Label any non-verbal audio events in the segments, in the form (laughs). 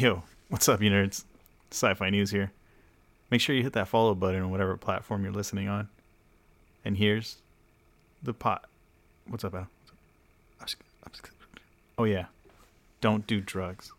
Yo, what's up, you nerds? Sci-fi news here. Make sure you hit that follow button on whatever platform you're listening on. And here's the pot. What's up? What's up? Oh yeah, don't do drugs.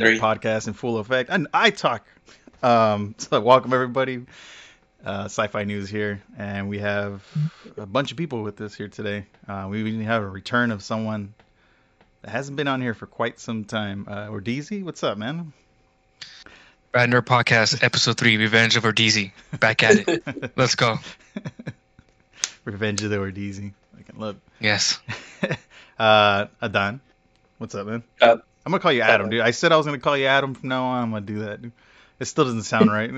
Bad Nerd. Podcast in full effect. And I talk. Um, (laughs) so welcome everybody. Uh, Sci-fi news here, and we have a bunch of people with us here today. Uh, we even have a return of someone that hasn't been on here for quite some time. Uh, Ordeezy, what's up, man? Bad Nerd Podcast, Episode 3, Revenge of Ordeezy. Back at it. (laughs) Let's go. (laughs) Revenge of the Ordeezy. I can love. Yes. Uh, Adan, what's up, man? Uh, I'm gonna call you Adam, dude. I said I was gonna call you Adam from now on. I'm gonna do that. Dude. It still doesn't sound (laughs) right.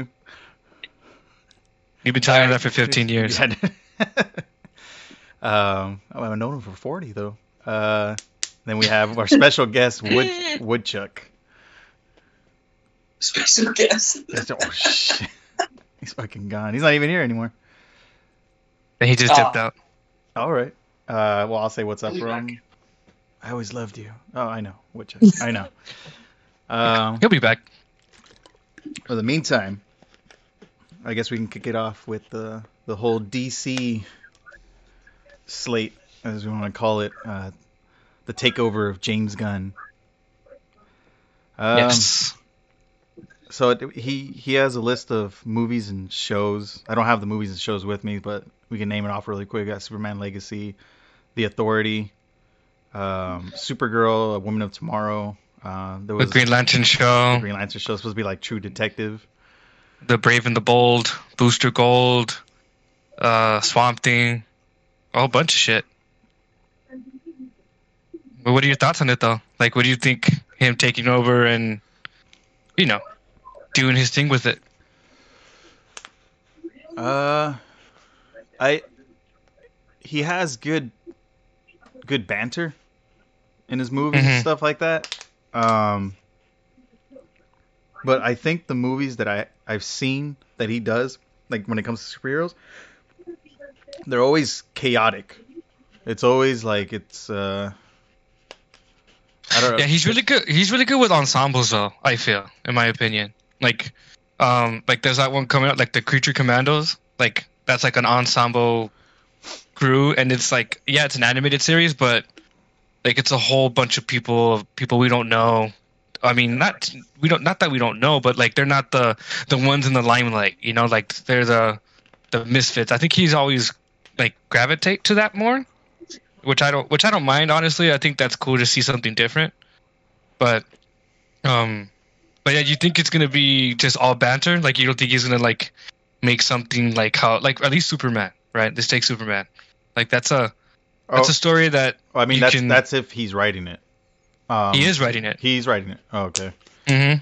You've been telling me that for (laughs) 15 years. Yeah. (laughs) um, oh, I've known him for 40 though. Uh, then we have our special guest Wood Woodchuck. Special guest. That's- Oh shit, he's fucking gone. He's not even here anymore. And he just Ah. dipped out. All right. Uh, well, I'll say what's up I'll be from. back. I always loved you. Oh, I know Woodchuck. I know. Um, (laughs) He'll be back. For the meantime, I guess we can kick it off with the the whole DC slate, as we want to call it, uh, the takeover of James Gunn. Um, yes. So it, he he has a list of movies and shows. I don't have the movies and shows with me, but we can name it off really quick. We got Superman Legacy, The Authority, um, Supergirl, A Woman of Tomorrow. Uh, there The was Green Lantern Show, Green Lantern show supposed to be like True Detective. The Brave and the Bold, Booster Gold, uh, Swamp Thing, a whole bunch of shit. But what are your thoughts on it, though? Like, what do you think him taking over and, you know, doing his thing with it? Uh, I he has good good banter in his movies and Mhm. stuff like that. Um, but I think the movies that I I've seen that he does, like when it comes to superheroes, they're always chaotic. It's always like it's uh. I don't know. Yeah, he's really good. He's really good with ensembles, though. I feel, in my opinion, like, um, like there's that one coming out, like the Creature Commandos. Like that's like an ensemble crew, and it's like, yeah, it's an animated series, but like it's a whole bunch of people, people we don't know. I mean, not we don't, not that we don't know, but like they're not the the ones in the limelight. You know, like they're the the misfits. I think he's always like gravitate to that more which I don't which I don't mind honestly. I think that's cool to see something different. But um but yeah, you think it's gonna be just all banter? Like you don't think he's gonna like make something like how like at least Superman, right? Let's take Superman. Like that's a that's Oh, a story that I mean that's can- that's if he's writing it. Um, he is writing it. He's writing it. Oh, okay. hmm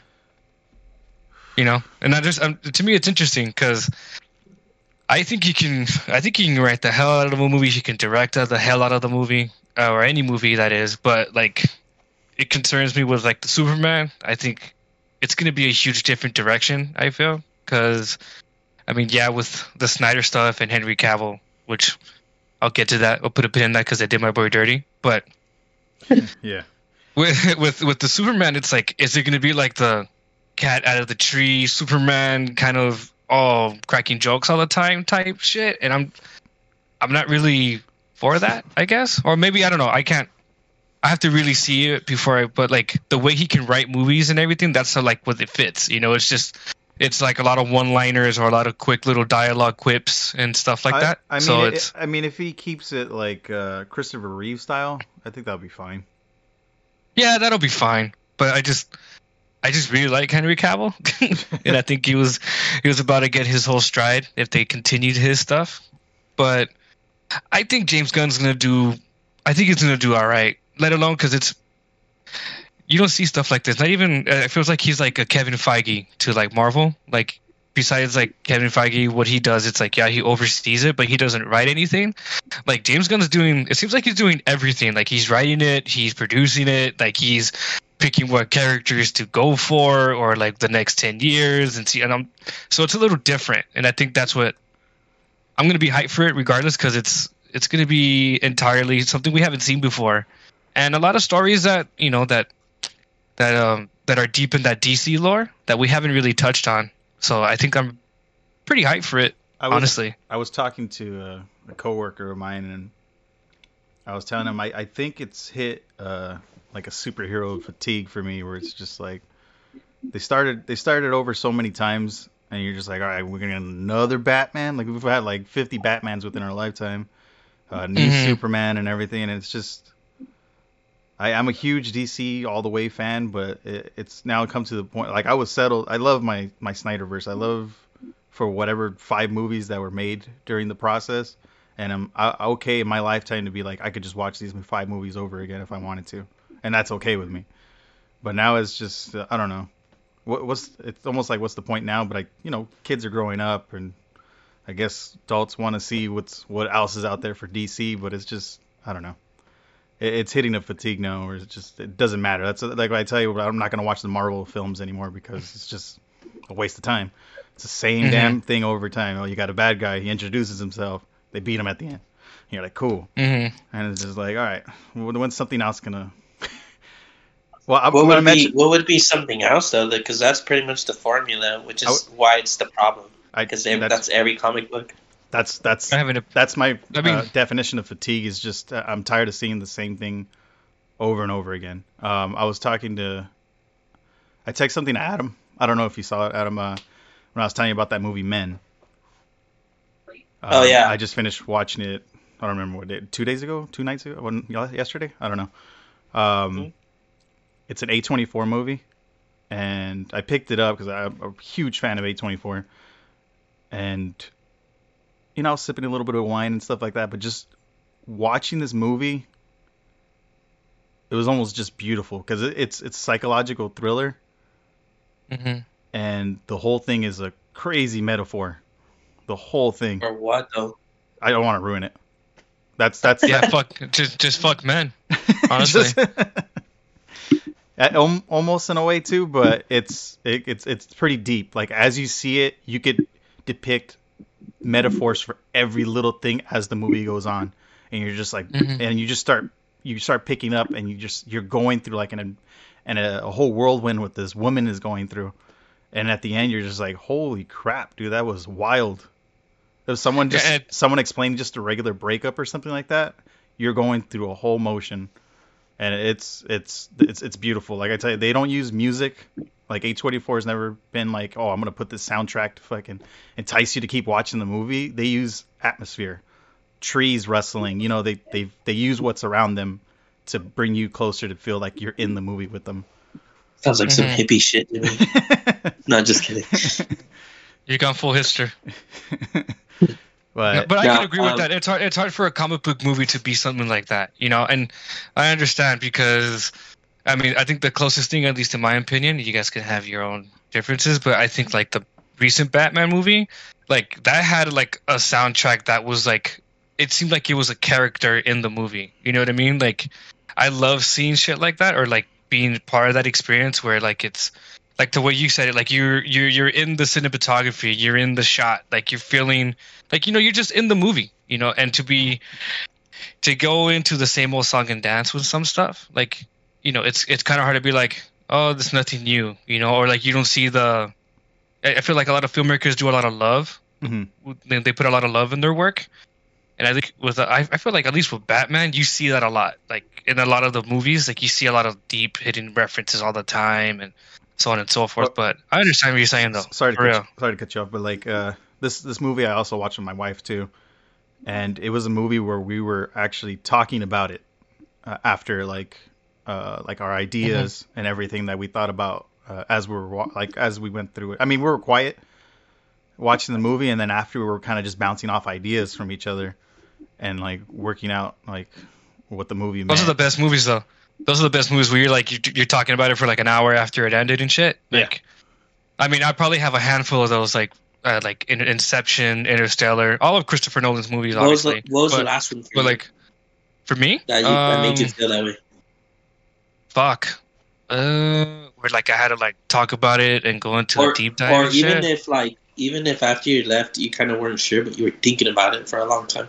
You know, and I just um, to me it's interesting because I think he can. I think he can write the hell out of a movie. He can direct the hell out of the movie uh, or any movie that is. But like, it concerns me with like the Superman. I think it's gonna be a huge different direction. I feel because, I mean, yeah, with the Snyder stuff and Henry Cavill, which I'll get to that. I'll put a pin in that because I did my boy dirty. But (laughs) Yeah. with with with the Superman, it's like, is it gonna be like the cat out of the tree Superman kind of all cracking jokes all the time type shit? And I'm I'm not really for that, I guess, or maybe I don't know. I can't. I have to really see it before I. But like the way he can write movies and everything, that's how, like what it fits. You know, it's just. It's like a lot of one-liners or a lot of quick little dialogue quips and stuff like I, that. I mean, so it- it's I mean, if he keeps it like uh, Christopher Reeve style, I think that'll be fine. Yeah, that'll be fine. But I just I just really like Henry Cavill. (laughs) and I think he was he was about to get his whole stride if they continued his stuff. But I think James Gunn's gonna do I think he's gonna do all right. Let alone because it's you don't see stuff like this. Not even uh, it feels like he's like a Kevin Feige to like Marvel. Like besides like Kevin Feige, what he does, it's like yeah, he oversees it, but he doesn't write anything. Like James Gunn's doing, it seems like he's doing everything. Like he's writing it, he's producing it, like he's picking what characters to go for, or like the next ten years, and see. And I'm so it's a little different, and I think that's what I'm gonna be hyped for it regardless, because it's it's gonna be entirely something we haven't seen before, and a lot of stories that you know that that um that are deep in that DC lore that we haven't really touched on. So I think I'm pretty hyped for it. I was, honestly, I was talking to a, a coworker of mine, and I was telling him I, I think it's hit uh, like a superhero fatigue for me, where it's just like they started they started over so many times, and you're just like, all right, we're gonna get another Batman. Like we've had like 50 Batmans within our lifetime, uh, new Mhm. Superman and everything, and it's just. I, I'm a huge DC all the way fan, but it, it's now come to the point. Like I was settled. I love my my Snyderverse. I love for whatever five movies that were made during the process, and I'm I, okay in my lifetime to be like I could just watch these five movies over again if I wanted to, and that's okay with me. But now it's just I don't know. What, what's it's almost like what's the point now? But I you know kids are growing up and I guess adults want to see what's what else is out there for DC, but it's just I don't know. It, it's hitting a fatigue now, or it's just it doesn't matter. That's like I tell you, I'm not gonna watch the Marvel films anymore because it's just a waste of time. It's the same Mhm. damn thing over time. Oh, you got a bad guy. He introduces himself. They beat him at the end. You're like, cool. hmm And it's just like, all right, when- when's something else gonna? (laughs) well, I'm What gonna would mention. be what would be something else though? Because that's pretty much the formula, which I is why it's the problem. Because that's, that's every comic book. That's that's I haven't. that's my I mean- uh, definition of fatigue. Is just uh, I'm tired of seeing the same thing over and over again. Um, I was talking to. I texted something to Adam. I don't know if you saw it, Adam. Uh, when I was telling you about that movie Men. Oh, Um, yeah. I just finished watching it. I don't remember what day. Two days ago, two nights ago, when, yesterday. I don't know. Um, Mhm. It's an A24 movie, and I picked it up because I'm a huge fan of A24, and you know, I was sipping a little bit of wine and stuff like that. But just watching this movie, it was almost just beautiful because it, it's it's psychological thriller, hmm and the whole thing is a crazy metaphor. The whole thing. Or what though? I don't want to ruin it. That's that's Yeah, (laughs) fuck. Just just fuck men. honestly. (laughs) Just- (laughs) almost in a way too, but it's it, it's it's pretty deep. Like as you see it, you could depict metaphors for every little thing as the movie goes on, and you're just like, Mhm. and you just start you start picking up, and you just you're going through like an and a, a whole whirlwind with this woman is going through, and at the end you're just like, holy crap, dude, that was wild. If someone just Yeah, someone explained just a regular breakup or something like that, you're going through a whole motion, and it's it's it's it's beautiful. Like I tell you, they don't use music. Like A24 has never been like, oh, I'm gonna put this soundtrack to fucking entice you to keep watching the movie. They use atmosphere, trees rustling. You know, they they they use what's around them to bring you closer to feel like you're in the movie with them. Sounds like some Mhm. hippie shit. To me. (laughs) no, just kidding. (laughs) You got full history. (laughs) but but I Now, can agree with um, that. It's hard. It's hard for a comic book movie to be something like that, you know. And I understand because, I mean, I think the closest thing, at least in my opinion, you guys can have your own differences, but I think like the recent Batman movie, like that had like a soundtrack that was like, it seemed like it was a character in the movie. You know what I mean? Like, I love seeing shit like that, or like being part of that experience where like it's like the way you said it, like you're you're you're in the cinematography, you're in the shot, like you're feeling like you know you're just in the movie you know and to be to go into the same old song and dance with some stuff like you know it's it's kind of hard to be like oh there's nothing new you know or like you don't see the i feel like a lot of filmmakers do a lot of love. Mhm. they, they put a lot of love in their work. And i think with I, I feel like at least with batman you see that a lot. Like in a lot of the movies like you see a lot of deep hidden references all the time and so on and so forth Well- but i understand what you're saying though sorry to cut you, sorry to cut you off, but like uh, this this movie I also watched with my wife too, and it was a movie where we were actually talking about it uh, after like uh, like our ideas and everything that we thought about uh, as we were wa- like as we went through it. I mean, we were quiet watching the movie, and then after we were kind of just bouncing off ideas from each other and like working out like what the movie meant. Those are the best movies, though. Those are the best movies where you're like you're, you're talking about it for like an hour after it ended and shit. Yeah. Like, I mean, I probably have a handful of those, like uh, like In- Inception, Interstellar, all of Christopher Nolan's movies, What was the, obviously. what was the last one for but you like, for me, that, you, that made you Um, feel that way? fuck, uh, where like I had to like talk about it and go into Or, a deep dive. or even shit. if like even if after you left you kind of weren't sure, but you were thinking about it for a long time.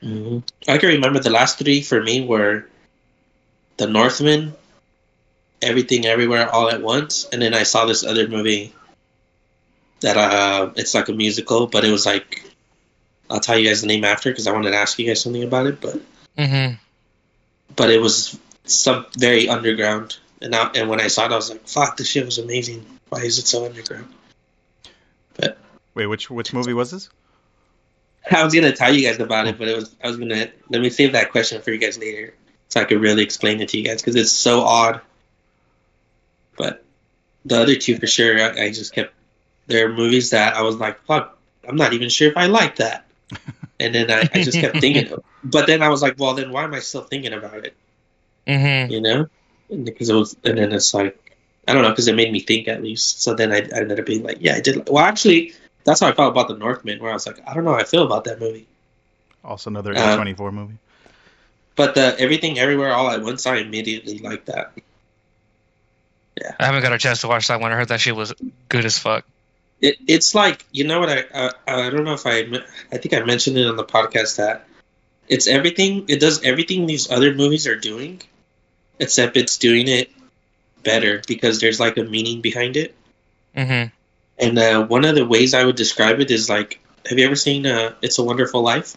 Hmm I can remember the last three for me were The Northman, Everything Everywhere All at Once, and then I saw this other movie that uh it's like a musical, but it was like I'll tell you guys the name after because I wanted to ask you guys something about it, but Mhm. but it was some very underground. And I, and when I saw it, I was like, "Fuck, this shit was amazing. Why is it so underground?" But Wait, which which movie was this? (laughs) I was gonna tell you guys about it, but it was I was gonna let me save that question for you guys later, so I could really explain it to you guys because it's so odd. But the other two for sure, I, I just kept. There are movies that I was like, "Fuck, I'm not even sure if I like that," (laughs) and then I, I just kept thinking. But then I was like, "Well, then why am I still thinking about it?" Mhm. You know, because it was, and then it's like, I don't know, because it made me think at least. So then I, I ended up being like, "Yeah, I did." Well, actually, that's how I felt about the Northman, where I was like, I don't know how I feel about that movie. Also another Uh, A24 movie. But the everything everywhere all at once, I immediately liked that. Yeah, I haven't got a chance to watch that one. I heard that shit was good as fuck. It, it's like you know what I uh, I don't know if I I think I mentioned it on the podcast that it's everything it does everything these other movies are doing, except it's doing it better because there's like a meaning behind it. Mhm. And uh, one of the ways I would describe it is like, have you ever seen uh, "It's a Wonderful Life"?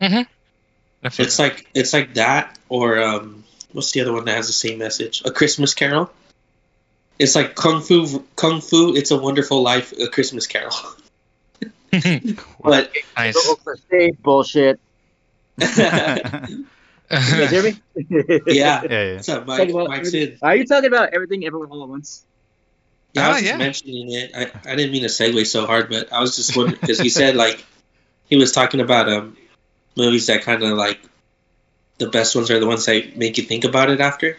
That's It's like it's like that, or um, what's the other one that has the same message? A Christmas Carol. It's like Kung Fu, Kung Fu. It's a Wonderful Life, a Christmas Carol. (laughs) (laughs) but nice. Oklahoma bullshit. (laughs) You guys hear me? Yeah, yeah. what's up, Mike? about Mike everything- Sid. Are you talking about everything, everyone, all at once? Yeah, I Ah, was just yeah. mentioning it. I, I didn't mean to segue so hard, but I was just wondering because he said like he was talking about um movies that kind of like the best ones are the ones that make you think about it after.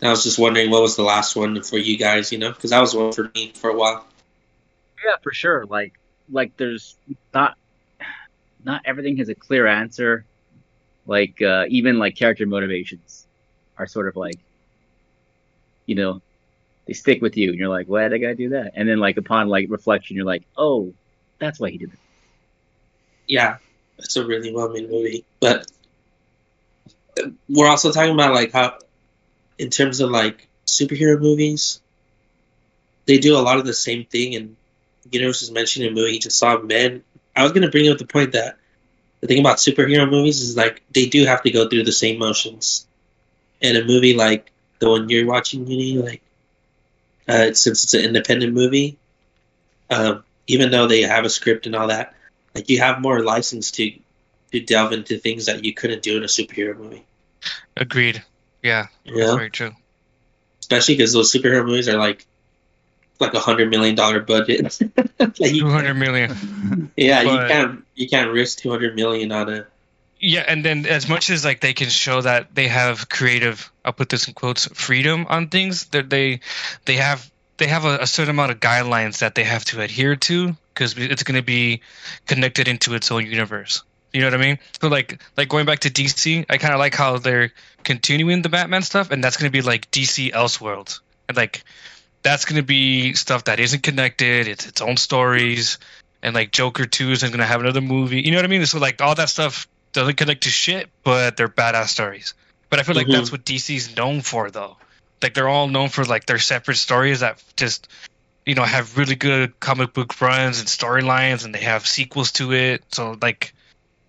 And I was just wondering what was the last one for you guys, you know, because that was one for me for a while. Yeah, for sure. Like, like there's not, not everything has a clear answer. Like, uh, even like character motivations are sort of like, you know, they stick with you, and you're like, why did I gotta do that? And then like upon like reflection, you're like, oh, that's why he did it. Yeah, it's a really well made movie, but we're also talking about like how, in terms of like superhero movies, they do a lot of the same thing. And Universe was mentioning a movie he just saw Men. I was gonna bring up the point that the thing about superhero movies is like they do have to go through the same motions. And a movie like the one you're watching, Uni, like uh, since it's an independent movie, um, even though they have a script and all that, like you have more license to to delve into things that you couldn't do in a superhero movie. Agreed. Yeah, Yeah. that's very true. especially because those superhero movies are like like a hundred million dollar budget. (laughs) like Two hundred million. yeah, you can't you can't risk two hundred million on a Yeah, and then as much as like they can show that they have creative, I'll put this in quotes, freedom on things that they they have they have a, a certain amount of guidelines that they have to adhere to because it's going to be connected into its own universe. You know what I mean? So like like going back to DC, I kind of like how they're continuing the Batman stuff, and that's going to be like DC Elseworlds, and like that's going to be stuff that isn't connected. It's its own stories, and like Joker Two is going to have another movie. You know what I mean? So like all that stuff doesn't connect to shit, but they're badass stories. But I feel like Mhm. that's what DC's known for, though. Like they're all known for like their separate stories that just you know have really good comic book runs and storylines, and they have sequels to it. So like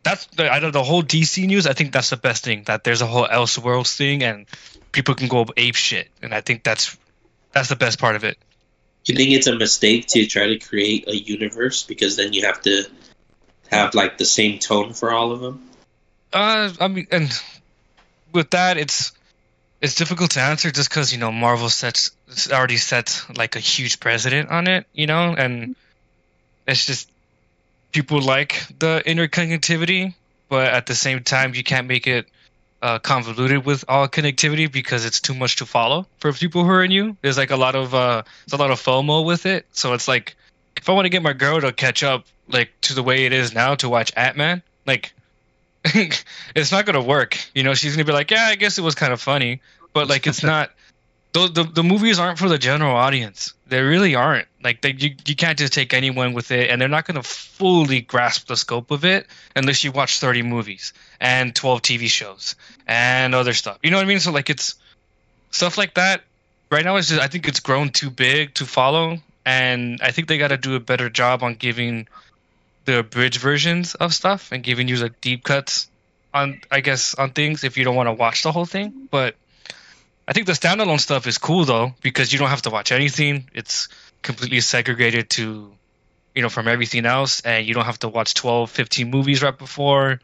that's the I don't the whole DC news. I think that's the best thing that there's a whole Elseworlds thing, and people can go ape shit, and I think that's that's the best part of it. you think it's a mistake to try to create a universe because then you have to have like the same tone for all of them. Uh, I mean, and with that, it's it's difficult to answer just because you know Marvel sets already set like a huge precedent on it, you know, and it's just people like the interconnectivity, but at the same time, you can't make it uh, convoluted with all connectivity because it's too much to follow for people who are new. There's like a lot of uh, there's a lot of FOMO with it, so it's like if I want to get my girl to catch up like to the way it is now to watch Ant Man, like (laughs) it's not gonna work. You know, she's gonna be like, yeah, I guess it was kind of funny, but like it's (laughs) not. The, the, the movies aren't for the general audience. They really aren't. Like they, you, you can't just take anyone with it, and they're not going to fully grasp the scope of it unless you watch 30 movies and 12 TV shows and other stuff. You know what I mean? So like it's stuff like that. Right now, it's just I think it's grown too big to follow, and I think they got to do a better job on giving the abridged versions of stuff and giving you like deep cuts on I guess on things if you don't want to watch the whole thing. But I think the standalone stuff is cool though because you don't have to watch anything. It's completely segregated to you know from everything else and you don't have to watch 12 15 movies right before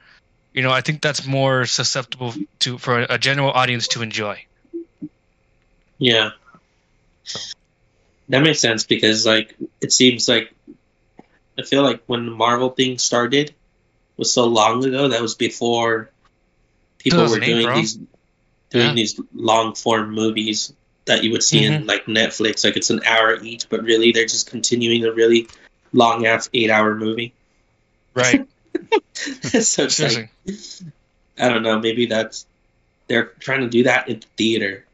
you know i think that's more susceptible to for a general audience to enjoy Yeah. That makes sense because like it seems like I feel like when the Marvel thing started was so long ago that was before people were doing bro. these doing Yeah. these long form movies that you would see Mm-hmm. in like Netflix like it's an hour each but really they're just continuing a really long ass 8 hour movie. right (laughs) so it's like I don't know, maybe that's they're trying to do that in theater,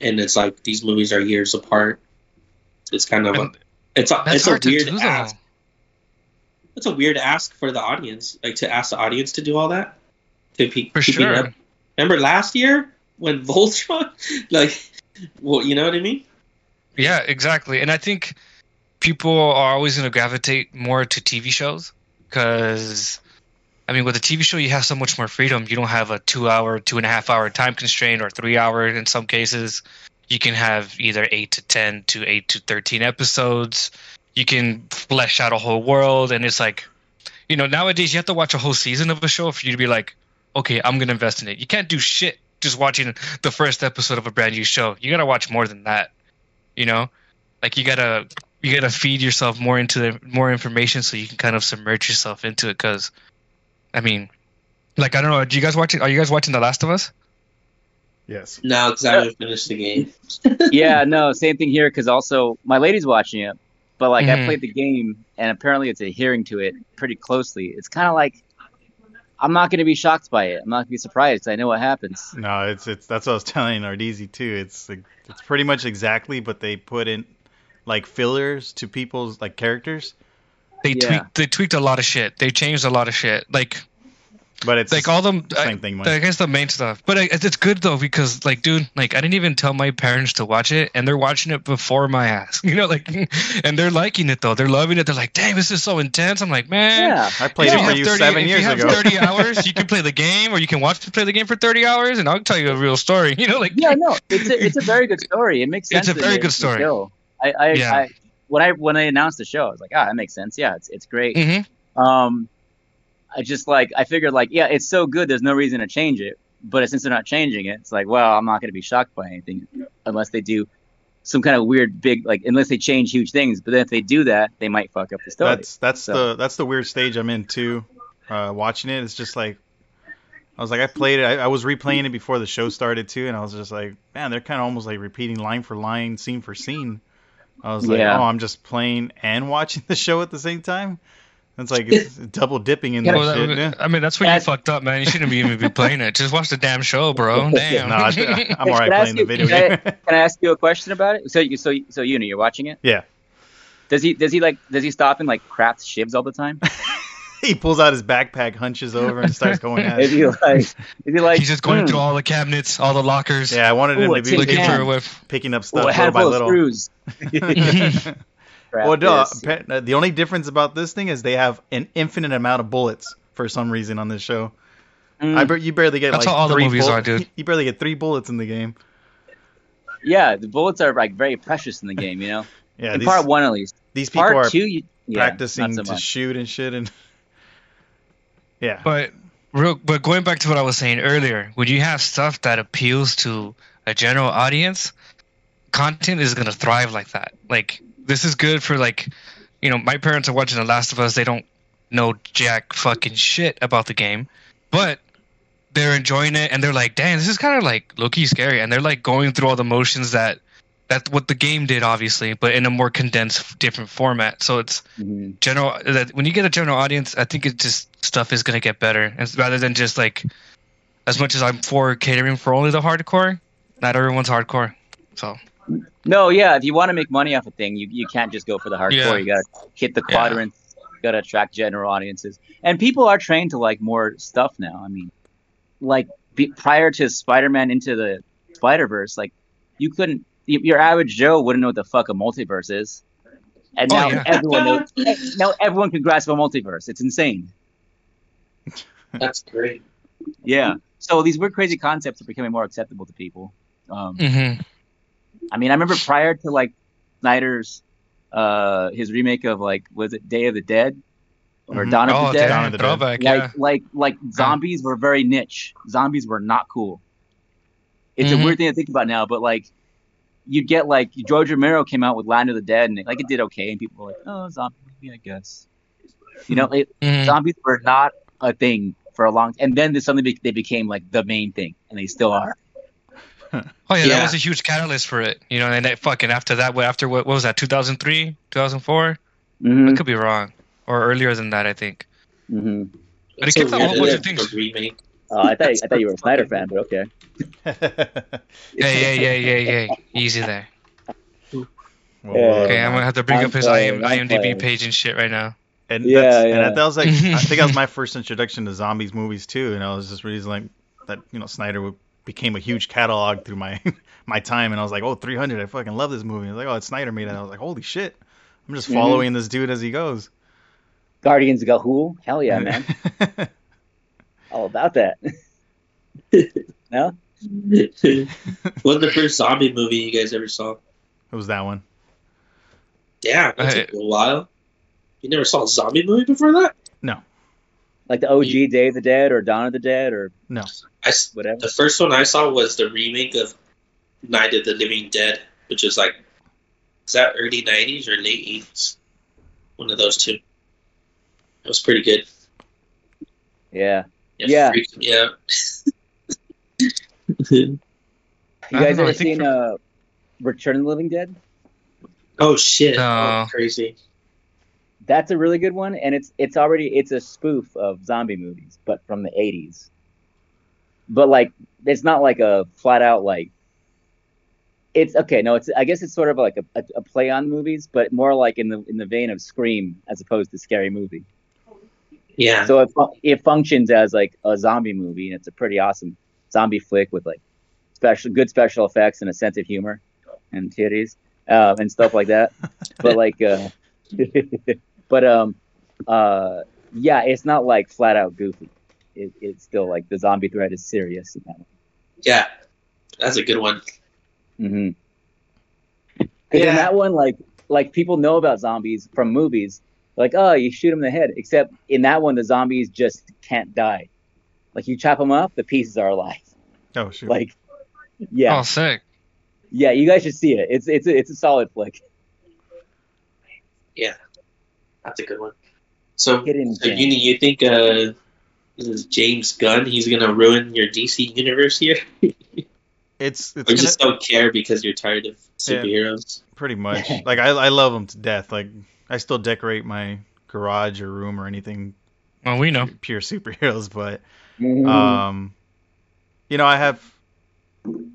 and it's like these movies are years apart. It's kind of a, it's a that's it's a weird ask. It's a weird ask for the audience, like to ask the audience to do all that. To pe- for sure. Remember last year when (laughs) Voltron, like, well, you know what I mean? Yeah, exactly. And I think people are always going to gravitate more to TV shows because, I mean, with a TV show, you have so much more freedom. You don't have a two hour, two and a half hour time constraint or three hour in some cases. You can have either eight to 10 to eight to 13 episodes. You can flesh out a whole world. And it's like, you know, nowadays you have to watch a whole season of a show for you to be like, okay, I'm going to invest in it. You can't do shit just watching the first episode of a brand new show. You got to watch more than that you know like you gotta you gotta feed yourself more into the more information so you can kind of submerge yourself into it because i mean like i don't know do you guys watching are you guys watching the last of us Yes. No, because I haven't finished the game. (laughs) yeah, no, same thing here. Because also my lady's watching it, but like I Mhm. played the game, and apparently it's adhering to it pretty closely. It's kind of like I'm not going to be shocked by it. I'm not going to be surprised. I know what happens. No, it's it's that's what I was (laughs) telling Ordeezy too. It's like it's pretty much exactly, but they put in like fillers to people's like characters. they Yeah. tweaked they tweaked a lot of shit they changed a lot of shit like But it's like all them I, same thing. I guess the main stuff, but I, it's good though because like, dude, like I didn't even tell my parents to watch it, and they're watching it before my ass, (laughs) you know, like, and they're liking it though. They're loving it. They're like, "Dang, this is so intense." I'm like, man, Yeah, I played it for you 30 seven if years you have ago. 30 (laughs) hours, you can play the game, or you can watch to play the game for 30 hours, and I'll tell you a real story. (laughs) You know, like, yeah, no, it's a, it's a very good story. It makes sense. It's a very good story. show. I, I, Yeah. I, when I when I announced the show, I was like, ah, that makes sense. Yeah, it's it's great. Mhm. Um, I just like I figured like yeah, it's so good. There's no reason to change it. But since they're not changing it, it's like well, I'm not going to be shocked by anything unless they do some kind of weird big like unless they change huge things. But then if they do that, they might fuck up the story. That's that's So- the that's the weird stage I'm in too. Uh, watching it, it's just like I was like I played it. I, I was replaying it before the show started too, and I was just like, man, they're kind of almost like repeating line for line, scene for scene. I was like, Yeah. oh, I'm just playing and (laughs) watching the show at the same time. It's like it's double dipping in Yeah. that Well, shit. yeah. I mean, that's where you fucked up, man. You shouldn't be even be playing it. Just watch the damn show, bro. (laughs) Damn. No, I, (laughs) I'm alright playing ask the video can I- (laughs) Can I ask you a question about it? So you so so you know you're watching it. Yeah. Does he does he like does he stop and like craft shivs all the time? he pulls out his backpack, hunches over, and starts going at Is it. he like is he like He's just going hmm, through all the cabinets, all the lockers, Yeah, I wanted him Ooh, to be looking picking, can. for a whiff. picking up stuff a little by handful of little. screws? Craft Well, no, this. pe- uh, the only difference about this thing is they have an infinite amount of bullets for some reason on this show. Mm, I bar- you barely get That's like how all the three movies bull- are, dude. (laughs) You barely get three bullets in the game. yeah, the bullets are like very precious in the game. You know, (laughs) Yeah, in these, part one at least. these people Part are two, you, practicing not so to shoot and shit, and (laughs) yeah, But real, but going back to what I was saying earlier, when you have stuff that appeals to a general audience, content is gonna thrive like that. Like this is good for like, you know, my parents are watching The Last of Us. They don't know jack fucking shit about the game, but they're enjoying it and they're like, "Damn, this is kind of like low-key scary," and they're like going through all the motions that that's what the game did, obviously, but in a more condensed, different format. So it's Mhm. general that when you get a general audience, I think it just stuff is gonna get better, and rather than just like as much as I'm for catering for only the hardcore, not everyone's hardcore. So No, yeah. If you want to make money off a thing, you, you can't just go for the hardcore. Yeah. You gotta hit the Yeah. quadrants. You gotta attract general audiences, and people are trained to like more stuff now. I mean, like be, prior to Spider-Man into the Spider-Verse, like you couldn't. y- Your average Joe wouldn't know what the fuck a multiverse is, and Oh, now yeah. everyone knows. now everyone can grasp a multiverse. It's insane. That's great. Yeah. So these weird, crazy concepts are becoming more acceptable to people. Um, hmm I mean, I remember prior to like Snyder's uh his remake of like was it Day of the Dead or Mhm. Dawn of oh, the Dead? Dawn of the Dead. throwback, like yeah. like like zombies were very niche. Zombies were not cool. It's Mhm. a weird thing to think about now, but like you'd get like George Romero came out with Land of the Dead and it, like it did okay, and people were like, oh, zombie movie, I guess. You know, it, Mhm. zombies were not a thing for a long, and then suddenly they became like the main thing, and they still are. (laughs) Oh yeah, Yeah. that was a huge catalyst for it. You know, and that fucking after that, what after what, what was that? 2003, 2004? Mm-hmm. I could be wrong, or earlier than that, I think. Mm-hmm. But it That's kept so a whole bunch of things. remake. Oh, I thought I thought you were a Snyder (laughs) fan, but okay. (laughs) Yeah, yeah, yeah, yeah, yeah. Easy there. Well, Yeah. Okay, I'm gonna have to bring I'm up his playing, IM, I'm IMDb playing. page and shit right now. And Yeah, that's, yeah. and that was like I think that was my first introduction to zombies movies too, and I was just really like that you know Snyder would, became a huge catalog through my (laughs) my time, and I was like, oh 300, I fucking love this movie. I was like, oh, it's Snyder made it. And I was like, holy shit, I'm just Mhm. following this dude as he goes. Guardians of Ga'Hoole, hell yeah, man, (laughs) all about that. (laughs) no, What's the first zombie movie you guys ever saw? it was that one. Damn, that's Uh, a while. You never saw a zombie movie before that? No. Like the OG Day of the Dead or Dawn of the Dead or I s whatever. the first one I saw was the remake of Night of the Living Dead, which is like, is that early 90s or late 80s? One of those two. It was pretty good. Yeah, It Yeah. freaked me (laughs) you guys don't know, I ever seen for- uh, Return of the Living Dead? oh, shit. No. Oh, crazy. That's a really good one, and it's it's already it's a spoof of zombie movies, but from the '80s. But like, it's not like a flat out like. It's okay. No, it's I guess it's sort of like a, a, a play on movies, but more like in the in the vein of Scream as opposed to scary movie. Yeah. So it, it functions as like a zombie movie, and it's a pretty awesome zombie flick with like special, good special effects and a sense of humor and titties uh, and stuff like that. (laughs) but like, uh, (laughs) but um, uh, yeah, it's not like flat out goofy. It, it's still like the zombie threat is serious. In that one. Yeah. That's a good one. Mm-hmm. Because in Yeah. that one, like like people know about zombies from movies, like oh you shoot them in the head. Except in that one, the zombies just can't die. Like you chop them up, the pieces are alive. Oh shoot. Like yeah, Oh, sick. yeah, you guys should see it. It's it's it's a solid flick. Yeah, that's a good one. So, so gem. Uni, you think uh, this is James Gunn? He's gonna ruin your DC universe here, (laughs) it's it's or gonna, just don't care because you're tired of superheroes? pretty much (laughs) like I I love them to death. Like I still decorate my garage or room or anything Well, we know. pure superheroes, but Mhm. um, you know I have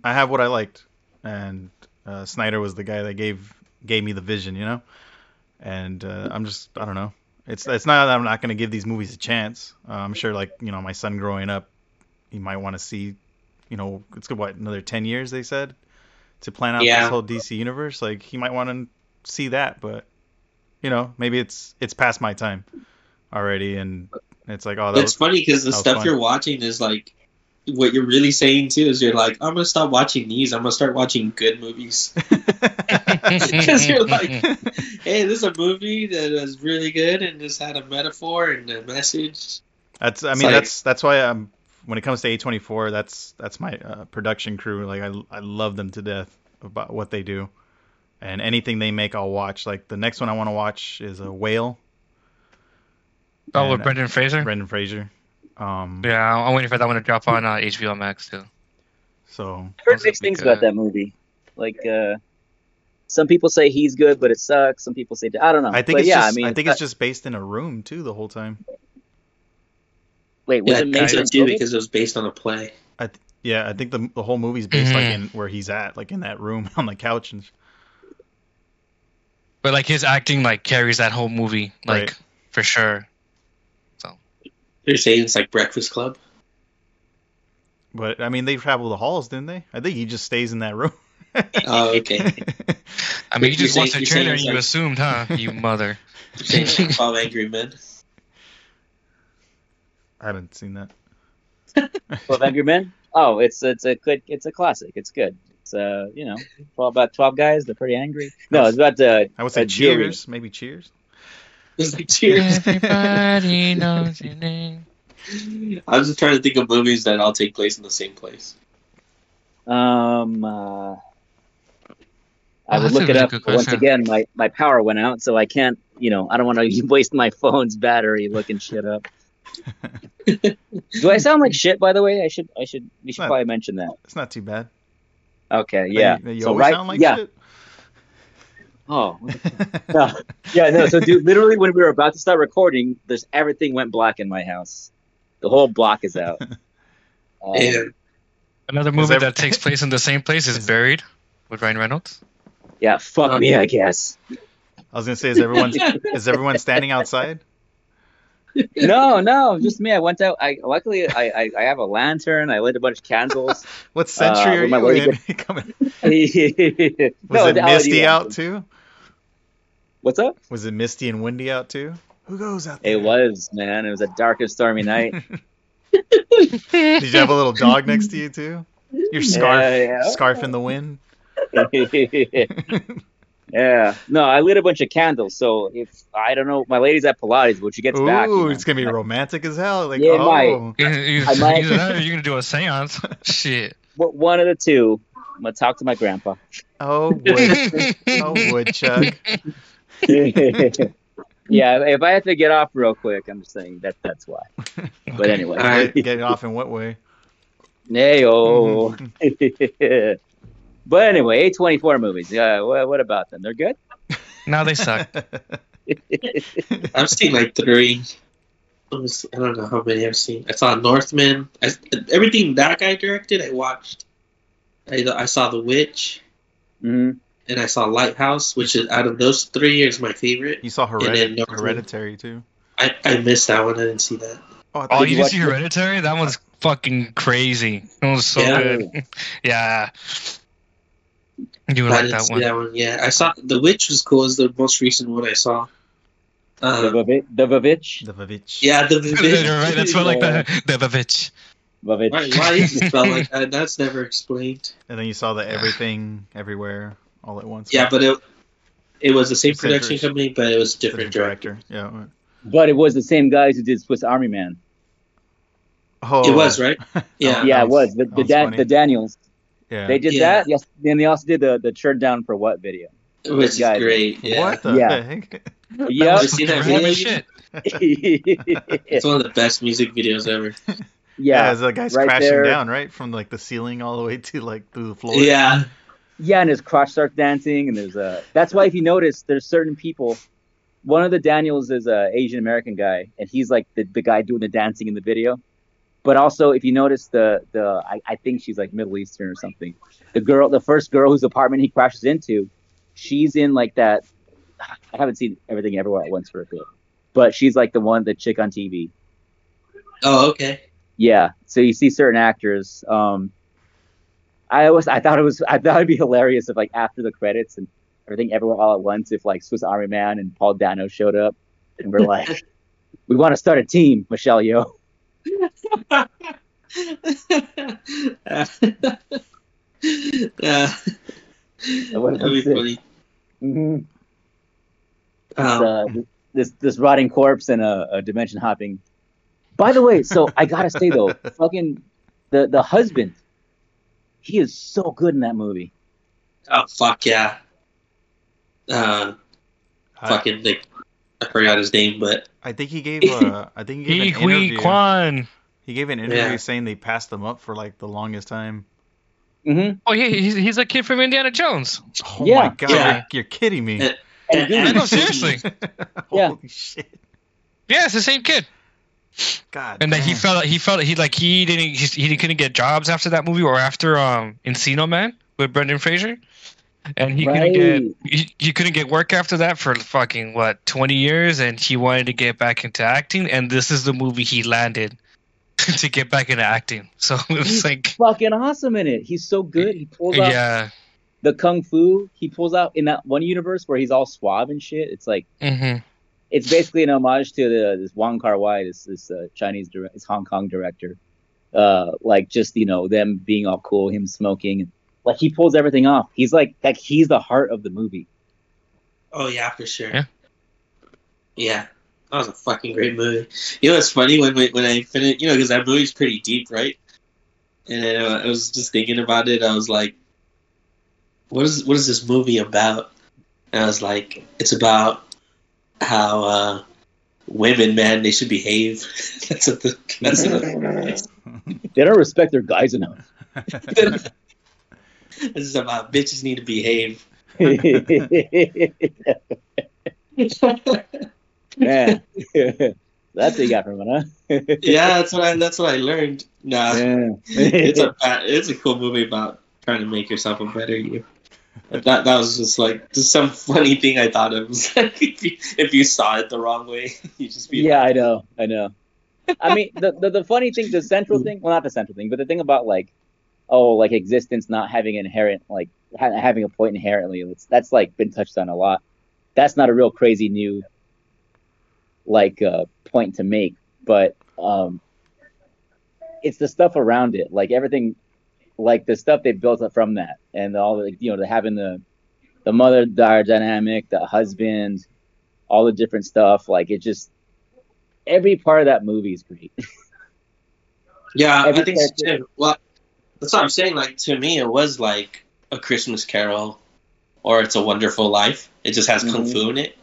I have what I liked, and uh, Snyder was the guy that gave gave me the vision, you know, and uh, I'm just I don't know. It's it's not that I'm not gonna give these movies a chance. Uh, I'm sure like you know my son growing up, he might want to see, you know, it's good what another ten years they said to plan out Yeah. this whole DC universe. Like he might want to see that, but you know maybe it's it's past my time already, and it's like oh that It's funny because the stuff fun. you're watching is like what you're really saying too. Is you're like, I'm gonna stop watching these. I'm gonna start watching good movies (laughs) (laughs) because you're like, (laughs) hey, this is a movie that is really good and just had a metaphor and a message. That's I mean like- that's that's why I'm when it comes to A24 that's that's my uh, production crew like I I love them to death about what they do and anything they make I'll watch like the next one I want to watch is a whale Oh, with And, uh, Brendan Fraser. Brendan Fraser Um, Yeah, I'm waiting for that one to drop on uh, HBO Max too. So I've heard Those mixed would be things about that movie. Like, uh, some people say he's good, but it sucks. Some people say I don't know. I think but it's yeah, just I mean, I think it's just based in a room too the whole time. wait, was Yeah, it I made think so too because it was based on a play. Yeah, I think the the whole movie's based like in mm-hmm. where he's at, like in that room (laughs) on the couch and But like his acting like carries that whole movie, like Right. for sure. So You're saying it's like Breakfast Club? but I mean they travel the halls, didn't they? I think he just stays in that room. Oh, okay. (laughs) I mean, you You're just watched saying- the trailer and you like- assumed, huh? You (laughs) mother. You're saying it's like Twelve Angry Men. I haven't seen that. (laughs) Twelve Angry Men. Oh, it's it's a good it's a classic. It's good. It's uh you know twelve about twelve guys. They're pretty angry. No, it's about uh, I would say a jury. Cheers, maybe Cheers. It's like Cheers. Everybody knows your name. I was just trying to think of movies that all take place in the same place. Um, uh, I Oh, would that's look it really up. but Once question. again, my, my power went out, so I can't. You know, I don't want to (laughs) waste my phone's battery looking shit up. (laughs) Do I sound like shit? By the way, I should I should we should Not- probably mention that. It's not too bad. Okay, yeah. You, you so always right, sound like yeah. shit. Oh, (laughs) no. yeah, no. So, dude, literally, when we were about to start recording, there's everything went black in my house. The whole block is out. Um, Another movie ever- that takes place in the same place is Is- Buried with Ryan Reynolds. Yeah, fuck me, I guess. I was gonna say, is everyone (laughs) is everyone standing outside? No, no, just me. I went out. I luckily I, I, I have a lantern. I lit a bunch of candles. (laughs) What century Uh, are my you in? (laughs) Coming- was Was it misty out too? What's up? Was it misty and windy out too? Who goes out there? It was, man. It was a dark and stormy night. Did you have a little dog next to you too? Your scarf, Yeah, yeah. scarf in the wind. (laughs) yeah. No, I lit a bunch of candles. So if I don't know, my lady's at Pilates, but she gets Ooh, back, you know, it's gonna be romantic as hell. Like, Yeah, it might. oh, You- you- I might- Either that or you're gonna do a seance. (laughs) Shit. w- one of the two. I'm gonna talk to my grandpa. oh, wood, oh, woodchuck. (laughs) yeah, if I have to get off real quick, I'm just saying that that's why. But Okay. anyway, Alright. Get, get off in what way? hey oh. But anyway, A24 movies. Yeah, what, what about them? They're good. Now they suck. (laughs) I've seen like three. I was- I don't know how many I've seen. I saw Northman. I, everything that guy directed, I watched. I, I saw The Witch, hmm and I saw Lighthouse, which is out of those three is my favorite. You saw then Heredit- Hereditary too. I, I missed that one. I didn't see that. Oh, Oh, you you didn't see Hereditary? That one's fucking crazy. It was so Yeah. good. (laughs) Yeah. You would I like didn't that see one. that one. Yeah, I saw The Witch was cool. Is the most recent one I saw. The Um, Vavi- the Vavitch. the Vavitch. yeah, the You're right. That's what like Yeah. the the bitch. Vavitch. Why, why is it spelled like that? That's never explained. And then you saw the everything, everywhere, all at once. Yeah, but it it was the same Same production person. company, but it was a Different different director. director. Yeah. But it was the same guys who did Swiss Army Man. Oh, It was right. (laughs) Yeah. yeah, that it was the the, Dan- funny. the Daniels. Yeah. They did Yeah. that. Yes, and they also did the the turn down for what video. Which is guys. great. Yeah. What the Yeah. heck? (laughs) Yep. You see that video? shit. (laughs) It's one of the best music videos ever. (laughs) yeah, as the guy's right crashing there. down, right, from like the ceiling all the way to like through the floor. Yeah. yeah, and his crotch starts dancing, and there's a. That's why if you notice, there's certain people. One of the Daniels is a Asian American guy, and he's like the, the guy doing the dancing in the video. But also, if you notice the the, I, I think she's like Middle Eastern or something. The girl, the first girl whose apartment he crashes into, she's in like that. I haven't seen everything everywhere at once for a bit, but she's like the one, the chick on TV. Oh, okay. Yeah. So you see certain actors. Um, I always I thought it was I thought it'd be hilarious if like after the credits and everything everywhere all at once if like Swiss Army Man and Paul Dano showed up and we're like, (laughs) we want to start a team, Michelle Yeoh. Yeah. That'd be sick. funny. Mm-hmm. Um, uh, this this rotting corpse and a, a dimension hopping. By the way, so I gotta say though, (laughs) fucking the the husband, he is so good in that movie. oh fuck yeah. Uh, I, fucking like I forgot his name, but I think he gave. (laughs) Uh, I think he gave an interview. Quan. He gave an interview Yeah. saying they passed him up for like the longest time. hmm Oh yeah, he's, he's a kid from Indiana Jones. Oh Yeah. my god, Yeah. you're, you're kidding me. And- And and- No, seriously. (laughs) Yeah. Holy shit. Yeah, it's the same kid. God. And then he damn. felt he felt he like he didn't he, he couldn't get jobs after that movie or after um Encino Man with Brendan Fraser, and he couldn't get he, he couldn't get work after that for fucking what twenty years, and he wanted to get back into acting, and this is the movie he landed (laughs) to get back into acting. (laughs) So it's He's like fucking awesome in it. He's so good. He pulls out yeah, the kung fu. He pulls out in that one universe where he's all suave and shit. It's like hmm it's basically an homage to the this Wong Kar Wai, this this uh, Chinese direct, this Hong Kong director. Uh, like just you know them being all cool, him smoking, like he pulls everything off. He's like like he's the heart of the movie. Oh yeah, for sure. Yeah. Yeah. That was a fucking great movie. You know, it's funny when we, when I finished, you know, because that movie's pretty deep, right? And then, uh, I was just thinking about it. I was like, "What is what is this movie about?" And I was like, "It's about how uh, women, man, they should behave." (laughs) that's what the, that's what (laughs) They don't respect their guys enough. (laughs) (laughs) this is about bitches need to behave. (laughs) Man, that's what you got from it, huh? (laughs) yeah, that's what I that's what I learned. Nah. Yeah. it's a it's a cool movie about trying to make yourself a better you. That that was just like just some funny thing I thought of. Like if you, if you saw it the wrong way, you just be yeah, I know, I know. I mean, the, the the funny thing, the central thing, well, not the central thing, but the thing about like, oh, like existence not having inherent, like ha- having a point inherently, it's, that's like been touched on a lot. That's not a real crazy new, like, uh, point to make, but um, it's the stuff around it, like everything, like the stuff they built up from that, and all the, you know, the having the the mother daughter dynamic, the husband, all the different stuff, like it just every part of that movie is great. (laughs) yeah. Every I think so too. Well, that's what I'm saying. Like to me, it was like a Christmas Carol, or It's a Wonderful Life. It just has kung Mhm. fu in it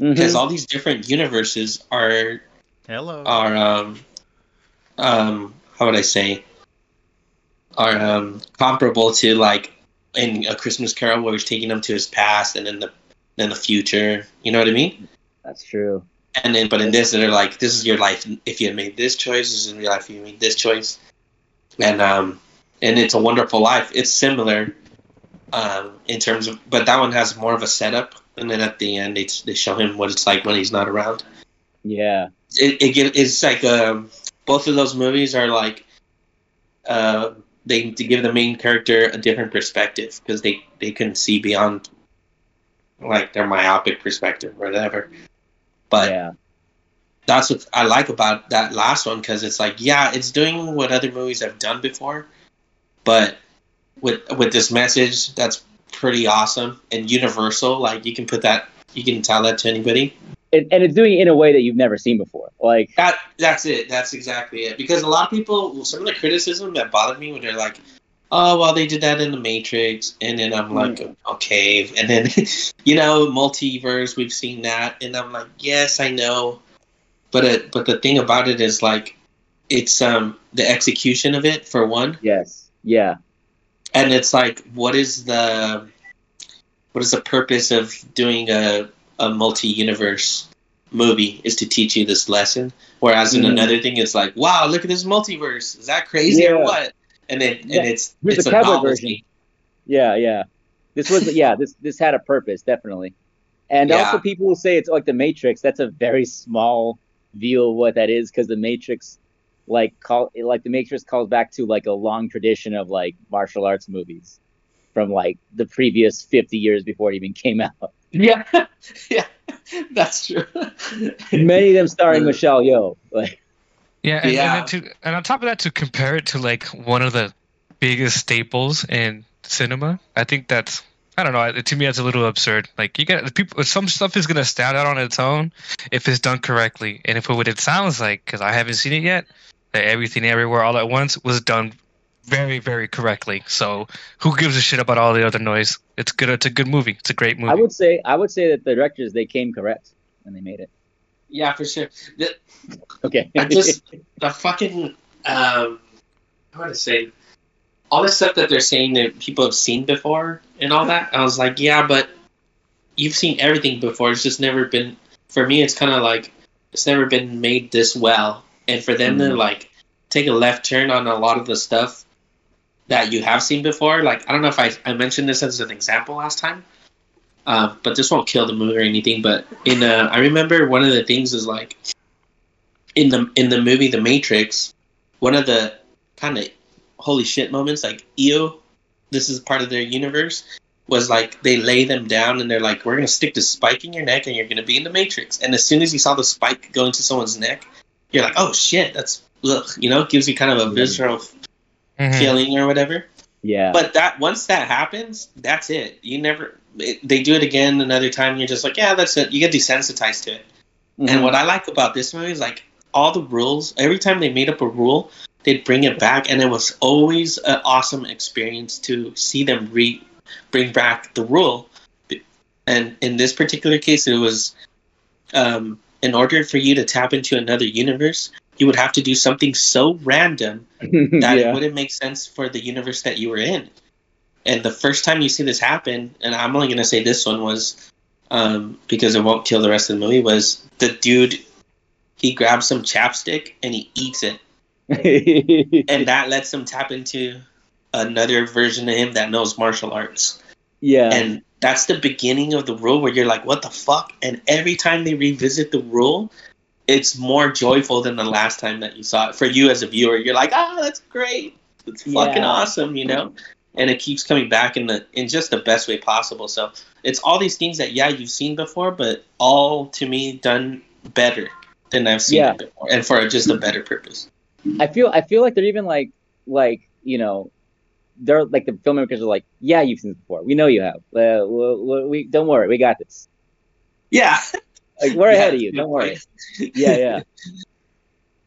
Mhm. because all these different universes are Hello. are um um how would I say are um comparable to like in a Christmas Carol where he's taking them to his past and then the then the future. You know what I mean? That's true. And then but in this they're like this is your life if you had made this choice, this is your life if you made this choice. And um and it's a wonderful life. It's similar um in terms of but that one has more of a setup and then at the end they they show him what it's like when he's not around Yeah. it, it it's like um, both of those movies are like uh, they to give the main character a different perspective because they they can see beyond like their myopic perspective or whatever. But yeah. that's what I like about that last one because it's like yeah, it's doing what other movies have done before, but with with this message that's pretty awesome and universal. Like you can put that, you can tell that to anybody. And, and it's doing it in a way that you've never seen before. Like, That that's it. That's exactly it. Because a lot of people, some of the criticism that bothered me when they're like, "Oh, well, they did that in the Matrix," and then I'm like, "Okay," and then (laughs) you know, multiverse, we've seen that, and I'm like, "Yes, I know," but it, but the thing about it is like, it's um the execution of it for one, yes. Yeah. and it's like, what is the what is the purpose of doing a a multi-universe movie is to teach you this lesson whereas in Mhm. another thing it's like wow look at this multiverse is that crazy or what and then Yeah. and it's Here's it's a cowboy novelty. Yeah, yeah. This was yeah, this this had a purpose, definitely. And Yeah. also people will say it's like the Matrix. That's a very small view of what that is because the Matrix like call like the Matrix calls back to like a long tradition of like martial arts movies from like the previous 50 years before it even came out. yeah (laughs) yeah that's true (laughs) Many of them starring Michelle Yeoh. Like Yeah, and, Yeah. And, to, and on top of that, to compare it to like one of the biggest staples in cinema, I think that's I don't know. To me, that's a little absurd. Like you get people, some stuff is gonna stand out on its own if it's done correctly, and if what it sounds like, because I haven't seen it yet, that everything everywhere all at once was done very very correctly. So who gives a shit about all the other noise? It's good. It's a good movie. It's a great movie. I would say I would say that the directors they came correct when they made it. yeah for sure the, Okay. I just the fucking um, how would I say, all the stuff that they're saying that people have seen before and all that. I was like, yeah, but you've seen everything before. It's just never been. For me, it's kind of like it's never been made this well, and for them to Mhm. like take a left turn on a lot of the stuff that you have seen before. Like I don't know if I, I mentioned this as an example last time, uh, but this won't kill the movie or anything. But in uh, I remember one of the things is like in the in the movie The Matrix, one of the kind of holy shit moments, like EO, this is part of their universe, was like they lay them down and they're like, we're gonna stick this spike in your neck and you're gonna be in the Matrix. And as soon as you saw the spike go into someone's neck, you're like, oh shit, that's ugh, you know, it gives you kind of a visceral Mhm. feeling or whatever. Yeah. But that once that happens, that's it. You never. It, they do it again another time. You're just like, yeah, that's it. You get desensitized to it. Mhm. And what I like about this movie is like all the rules. Every time they made up a rule, they'd bring it back, and it was always an awesome experience to see them re bring back the rule. And in this particular case, it was um, in order for you to tap into another universe, you would have to do something so random (laughs) that it wouldn't make sense for the universe that you were in. And the first time you see this happen, and I'm only gonna say this one was um, because it won't kill the rest of the movie, was the dude he grabs some chapstick and he eats it, (laughs) and that lets him tap into another version of him that knows martial arts. yeah. And that's the beginning of the rule where you're like, what the fuck? And every time they revisit the rule, it's more joyful than the last time that you saw it. For you as a viewer, you're like, ah, that's great. It's fucking Yeah. awesome, you know? And it keeps coming back in the in just the best way possible. So it's all these things that yeah, you've seen before, but all to me done better than I've seen Yeah. it before. And for just a better purpose. I feel I feel like they're even like like you know they're like the filmmakers are like yeah you've seen this before we know you have uh, we, we don't worry we got this Yeah. like we're Yeah, ahead of you don't worry point. (laughs) yeah yeah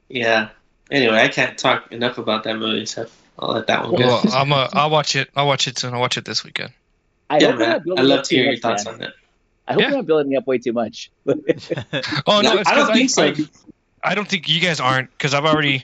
Yeah. Anyway, I can't talk enough about that movie, so I'll let that one go. Well, I'm a, (laughs) I'll watch it. I'll watch it soon. I'll watch it this weekend. I yeah, man. I'd love to hear your much, thoughts man. on that. I hope Yeah. we're not building me up way too much (laughs) Oh no, No, it's I 'cause don't think so. I, I don't think you guys aren't because I've already.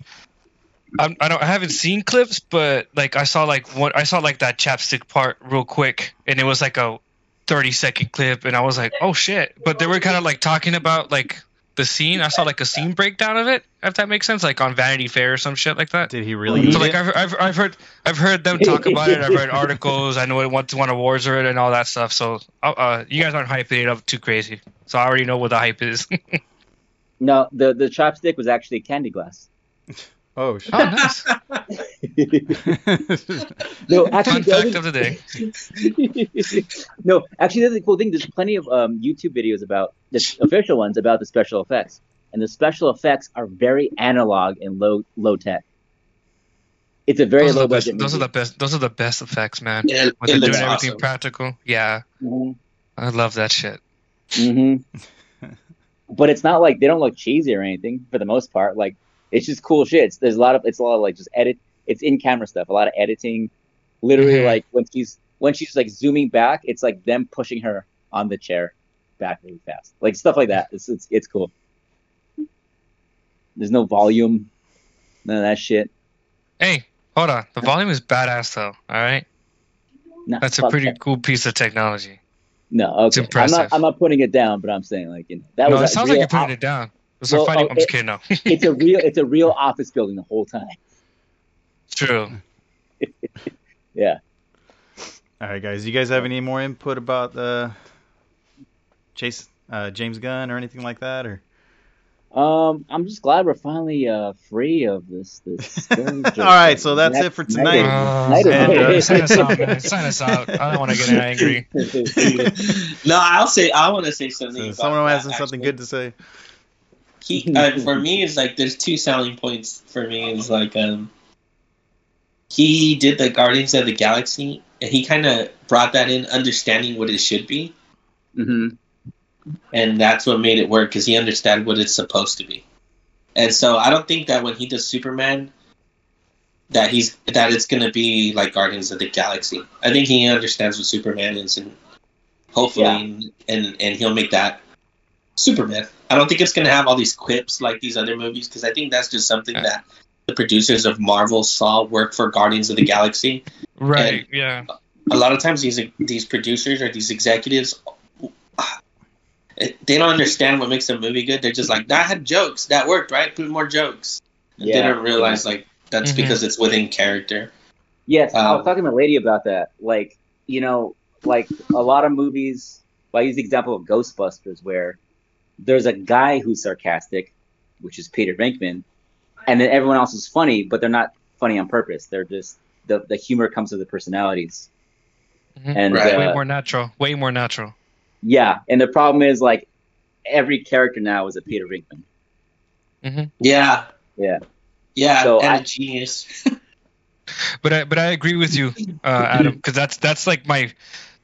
I'm, I don't. I haven't seen clips, but like I saw like one. I saw like that chapstick part real quick, and it was like a 30 second clip, and I was like, oh shit. But they were kind of like talking about like the scene. I saw like a scene breakdown of it, if that makes sense, like on Vanity Fair or some shit like that. Did he really So like? I've, I've, I've heard I've heard them talk about it. I've read (laughs) articles. I know it won won awards or it and all that stuff. So uh, uh, you guys aren't hyping it up too crazy. So I already know what the hype is. (laughs) no the the chopstick was actually candy glass (laughs) Oh shit. oh, nice. (laughs) (laughs) no actually Fun fact of the day. (laughs) no actually that's the cool thing there's plenty of um, youtube videos about the official ones about the special effects and the special effects are very analog and low low tech it's a very Those, are low the best, budget those are the best. Those are the best effects, man. Yeah, When they're looks doing everything practical. Yeah, Mhm. I love that shit. Mm-hmm. but it's not like they don't look cheesy or anything for the most part. Like it's just cool shit. It's, there's a lot of it's a lot of like just edit. It's in camera stuff. A lot of editing. Literally, Mhm. like when she's when she's like zooming back, it's like them pushing her on the chair back really fast. Like stuff like that. It's it's it's cool. There's no volume, none of that shit. Hey, hold on. The volume is badass though. All right, Nah, that's a pretty that. cool piece of technology. no. Okay, it's I'm impressive. not I'm not putting it down, but I'm saying like you know that no, was it sounds like you're putting op- it down. It's Well, a fighting. oh, I'm just kidding. No, It's a real it's a real office building the whole time. true. (laughs) Yeah. All right, guys. Do you guys have any more input about uh, Chase uh, James Gunn or anything like that? Or Um, I'm just glad we're finally uh free of this. This. (laughs) All right, so that's it for tonight. Uh, and, uh, sign us out, man. (laughs) Sign us out. I don't want to get angry. no, I'll say I want to say something. so about someone has something actually. good to say. He (laughs) uh, for me is like there's two selling points for me. Is like um he did the Guardians of the Galaxy and he kind of brought that in understanding what it should be. Hmm and that's what made it work because he understood what it's supposed to be. And so I don't think that when he does Superman that he's that it's gonna be like Guardians of the Galaxy. I think he understands what Superman is and hopefully and and he'll make that Superman I don't think it's gonna have all these quips like these other movies because I think that's just something Yeah. that the producers of Marvel saw work for Guardians of the Galaxy. Right. yeah. A lot of times these these producers or these executives they don't understand what makes a movie good. They're just like, that had jokes, that worked, right? Put more jokes. And Yeah. They don't realize like that's Mhm. because it's within character. Yes, I was Um, talking to my lady about that. Like, you know, like a lot of movies. Well, I use the example of Ghostbusters, where there's a guy who's sarcastic, which is Peter Venkman, and then everyone else is funny, but they're not funny on purpose. They're just the the humor comes with the personalities. Mhm. And Right. Way uh, more natural. Way more natural. yeah, and the problem is like every character now is a Peter Venkman. Yeah. Yeah. Yeah, So and I- a genius. (laughs) But I but I agree with you, uh, Adan, because that's that's like my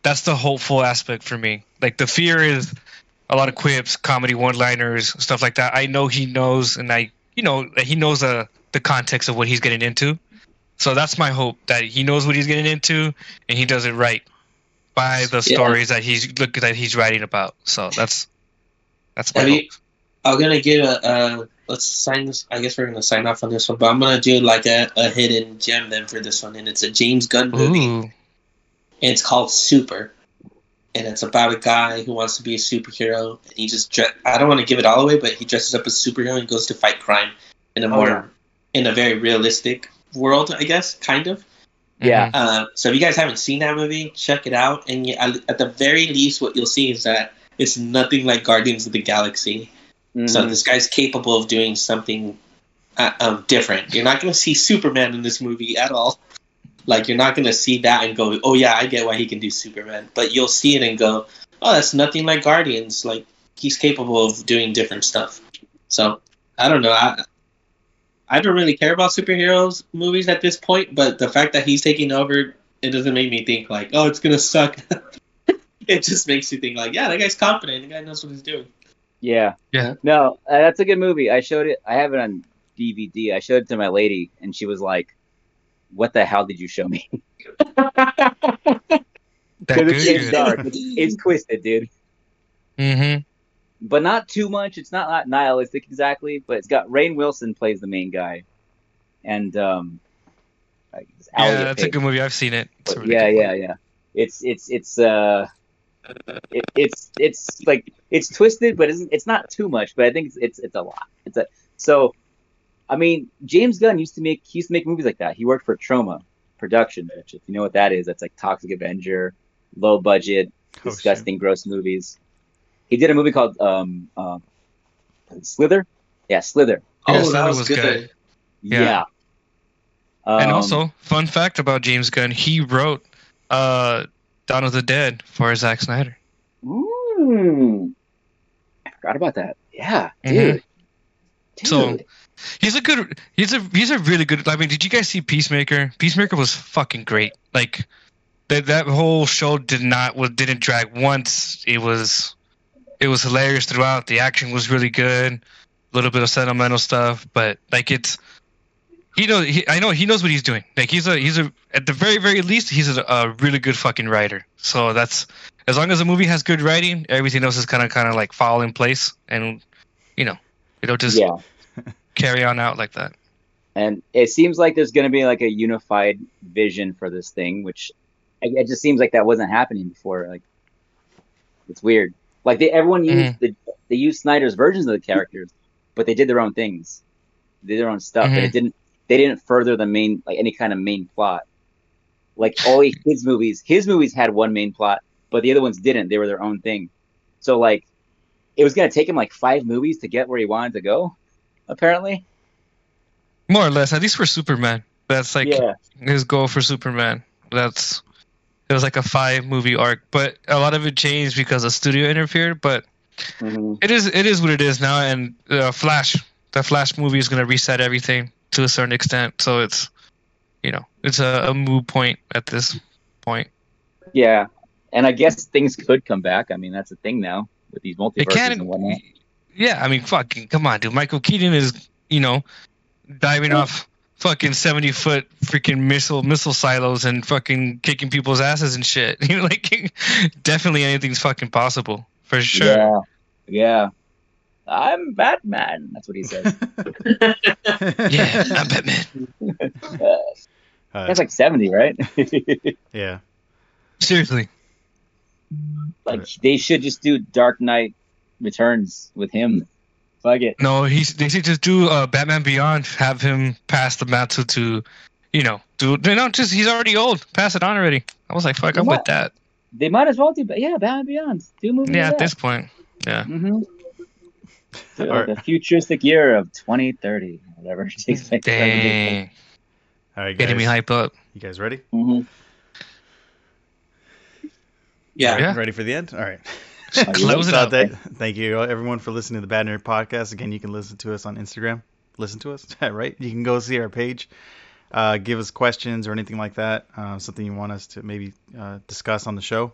that's the hopeful aspect for me. Like the fear is a lot of quips, comedy one-liners, stuff like that. I know he knows, and I you know that he knows the the context of what he's getting into. So that's my hope that he knows what he's getting into and he does it right by the Yeah. stories that he's look that he's writing about. So that's that's my Have hope. you, I'm gonna give a uh, let's sign this. I guess we're gonna sign off on this one, but I'm gonna do like a, a hidden gem then for this one, and it's a James Gunn movie. Ooh. and it's called Super, and it's about a guy who wants to be a superhero. And he just dre- I don't want to give it all away, but he dresses up as a superhero and goes to fight crime in a Oh, more yeah. in a very realistic world, I guess, kind of. Yeah. Mhm. Uh, so if you guys haven't seen that movie, check it out. And you, at at the very least, what you'll see is that it's nothing like Guardians of the Galaxy. So Mhm. this guy's capable of doing something uh, um, different. You're not going to see Superman in this movie at all. Like you're not going to see that and go, "Oh yeah, I get why he can do Superman." But you'll see it and go, "Oh, that's nothing like Guardians. Like he's capable of doing different stuff." So I don't know. I I don't really care about superheroes movies at this point, but the fact that he's taking over, it doesn't make me think like, "Oh, it's gonna suck." (laughs) it just makes you think like, "Yeah, that guy's confident. The guy knows what he's doing." Yeah. Yeah. No, uh, that's a good movie. I showed it. I have it on DVD. I showed it to my lady, and she was like, "What the hell did you show me?" Because it's, it's dark. It's, (laughs) it's twisted, dude. Mm-hmm. But not too much. It's not, not nihilistic exactly, but it's got Rainn Wilson plays the main guy, and um, like, Yeah, Elliot that's a good movie. I've seen it. It's really yeah, yeah, yeah. It's it's it's uh, it, it's it's like it's twisted, but it's it's not too much. But I think it's it's it's a lot. It's a so. I mean, James Gunn used to make he used to make movies like that. He worked for Troma Productions, which if you know what that is, that's like Toxic Avenger, low budget, Oh, disgusting, gross movies. He did a movie called um, uh, Slither. Yeah, Slither. Yeah, oh, Slither that was, was good. good. Yeah. Yeah. and Um, also, fun fact about James Gunn: he wrote uh, Dawn of the Dead for Zack Snyder. Mm, I forgot about that. Yeah, Mhm. dude. So- Dude. He's a good. He's a he's a really good. I mean, did you guys see Peacemaker? Peacemaker was fucking great. Like that that whole show did not was didn't drag once. It was it was hilarious throughout. The action was really good. A little bit of sentimental stuff, but like it's he knows. He, I know he knows what he's doing. Like he's a he's a at the very very least he's a, a really good fucking writer. So that's as long as the movie has good writing, everything else is kind of kind of like fall in place, and you know it'll just yeah, carry on out like that. and it seems like there's going to be like a unified vision for this thing, which it, just seems like that wasn't happening before. Like, it's weird. Like they everyone mm-hmm. used the they used Snyder's versions of the characters, but they did their own things, they did their own stuff, and it mm-hmm. didn't they didn't further the main like any kind of main plot. Like all his movies, his movies had one main plot, but the other ones didn't. They were their own thing. So like, it was gonna take him like five movies to get where he wanted to go. Apparently, More or less, at least for Superman. That's like yeah, his goal for Superman. That's it was like a five movie arc, but a lot of it changed because the studio interfered. But Mhm. it is it is what it is now, and uh, Flash, the Flash movie is gonna reset everything to a certain extent. So it's you know it's a, a moot point at this point. yeah. And I guess things could come back. I mean, that's a thing now with these It multiverses can, and whatnot. Yeah. I mean, fucking come on, dude. Michael Keaton is you know diving off fucking seventy foot freaking missile missile silos and fucking kicking people's asses and shit. You (laughs) know, like definitely anything's fucking possible for sure. Yeah, yeah. I'm Batman. That's what he says. (laughs) Yeah, I'm Batman. Uh, (laughs) That's like 70, right? yeah. Seriously. like they should just do Dark Knight Returns with him. Fuck it. No, he's they should just do uh, Batman Beyond. Have him pass the mantle to, you know, do you know just he's already old. Pass it on already. I was like, fuck, I'm with that. They might as well do, yeah, Batman Beyond. Do a movie. Yeah, at that. this point. Yeah. Mm-hmm. Alright. The futuristic year of 2030, whatever it takes place. Dang. All right, guys. Getting me hype up. You guys ready? Mm-hmm. Yeah. Yeah. Ready for the end? All right. Close it out. that- thank you, everyone, for listening to the Bad Nerd Podcast. Again, you can listen to us on Instagram. Listen to us, (laughs) right? You can go see our page. Uh, give us questions or anything like that. Uh, something you want us to maybe uh, discuss on the show.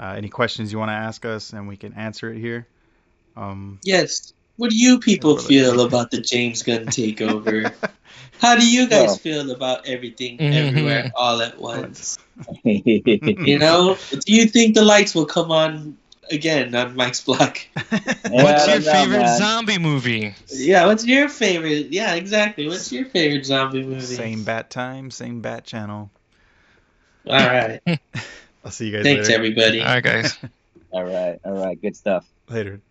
Uh, any questions you want to ask us, and we can answer it here. Um, Yes. What do you people Really? feel about the James Gunn takeover? (laughs) How do you guys Well- feel about everything Mhm. everywhere all at once? you (laughs) You know, do you think the lights will come on again on Mike's block? What's your favorite zombie movie? Yeah, what's your favorite? Yeah, exactly. What's your favorite zombie movie? same bat time, same bat channel. All right. (laughs) I'll see you guys Thanks, later. everybody. All right, guys. (laughs) All right, all right, good stuff. Later.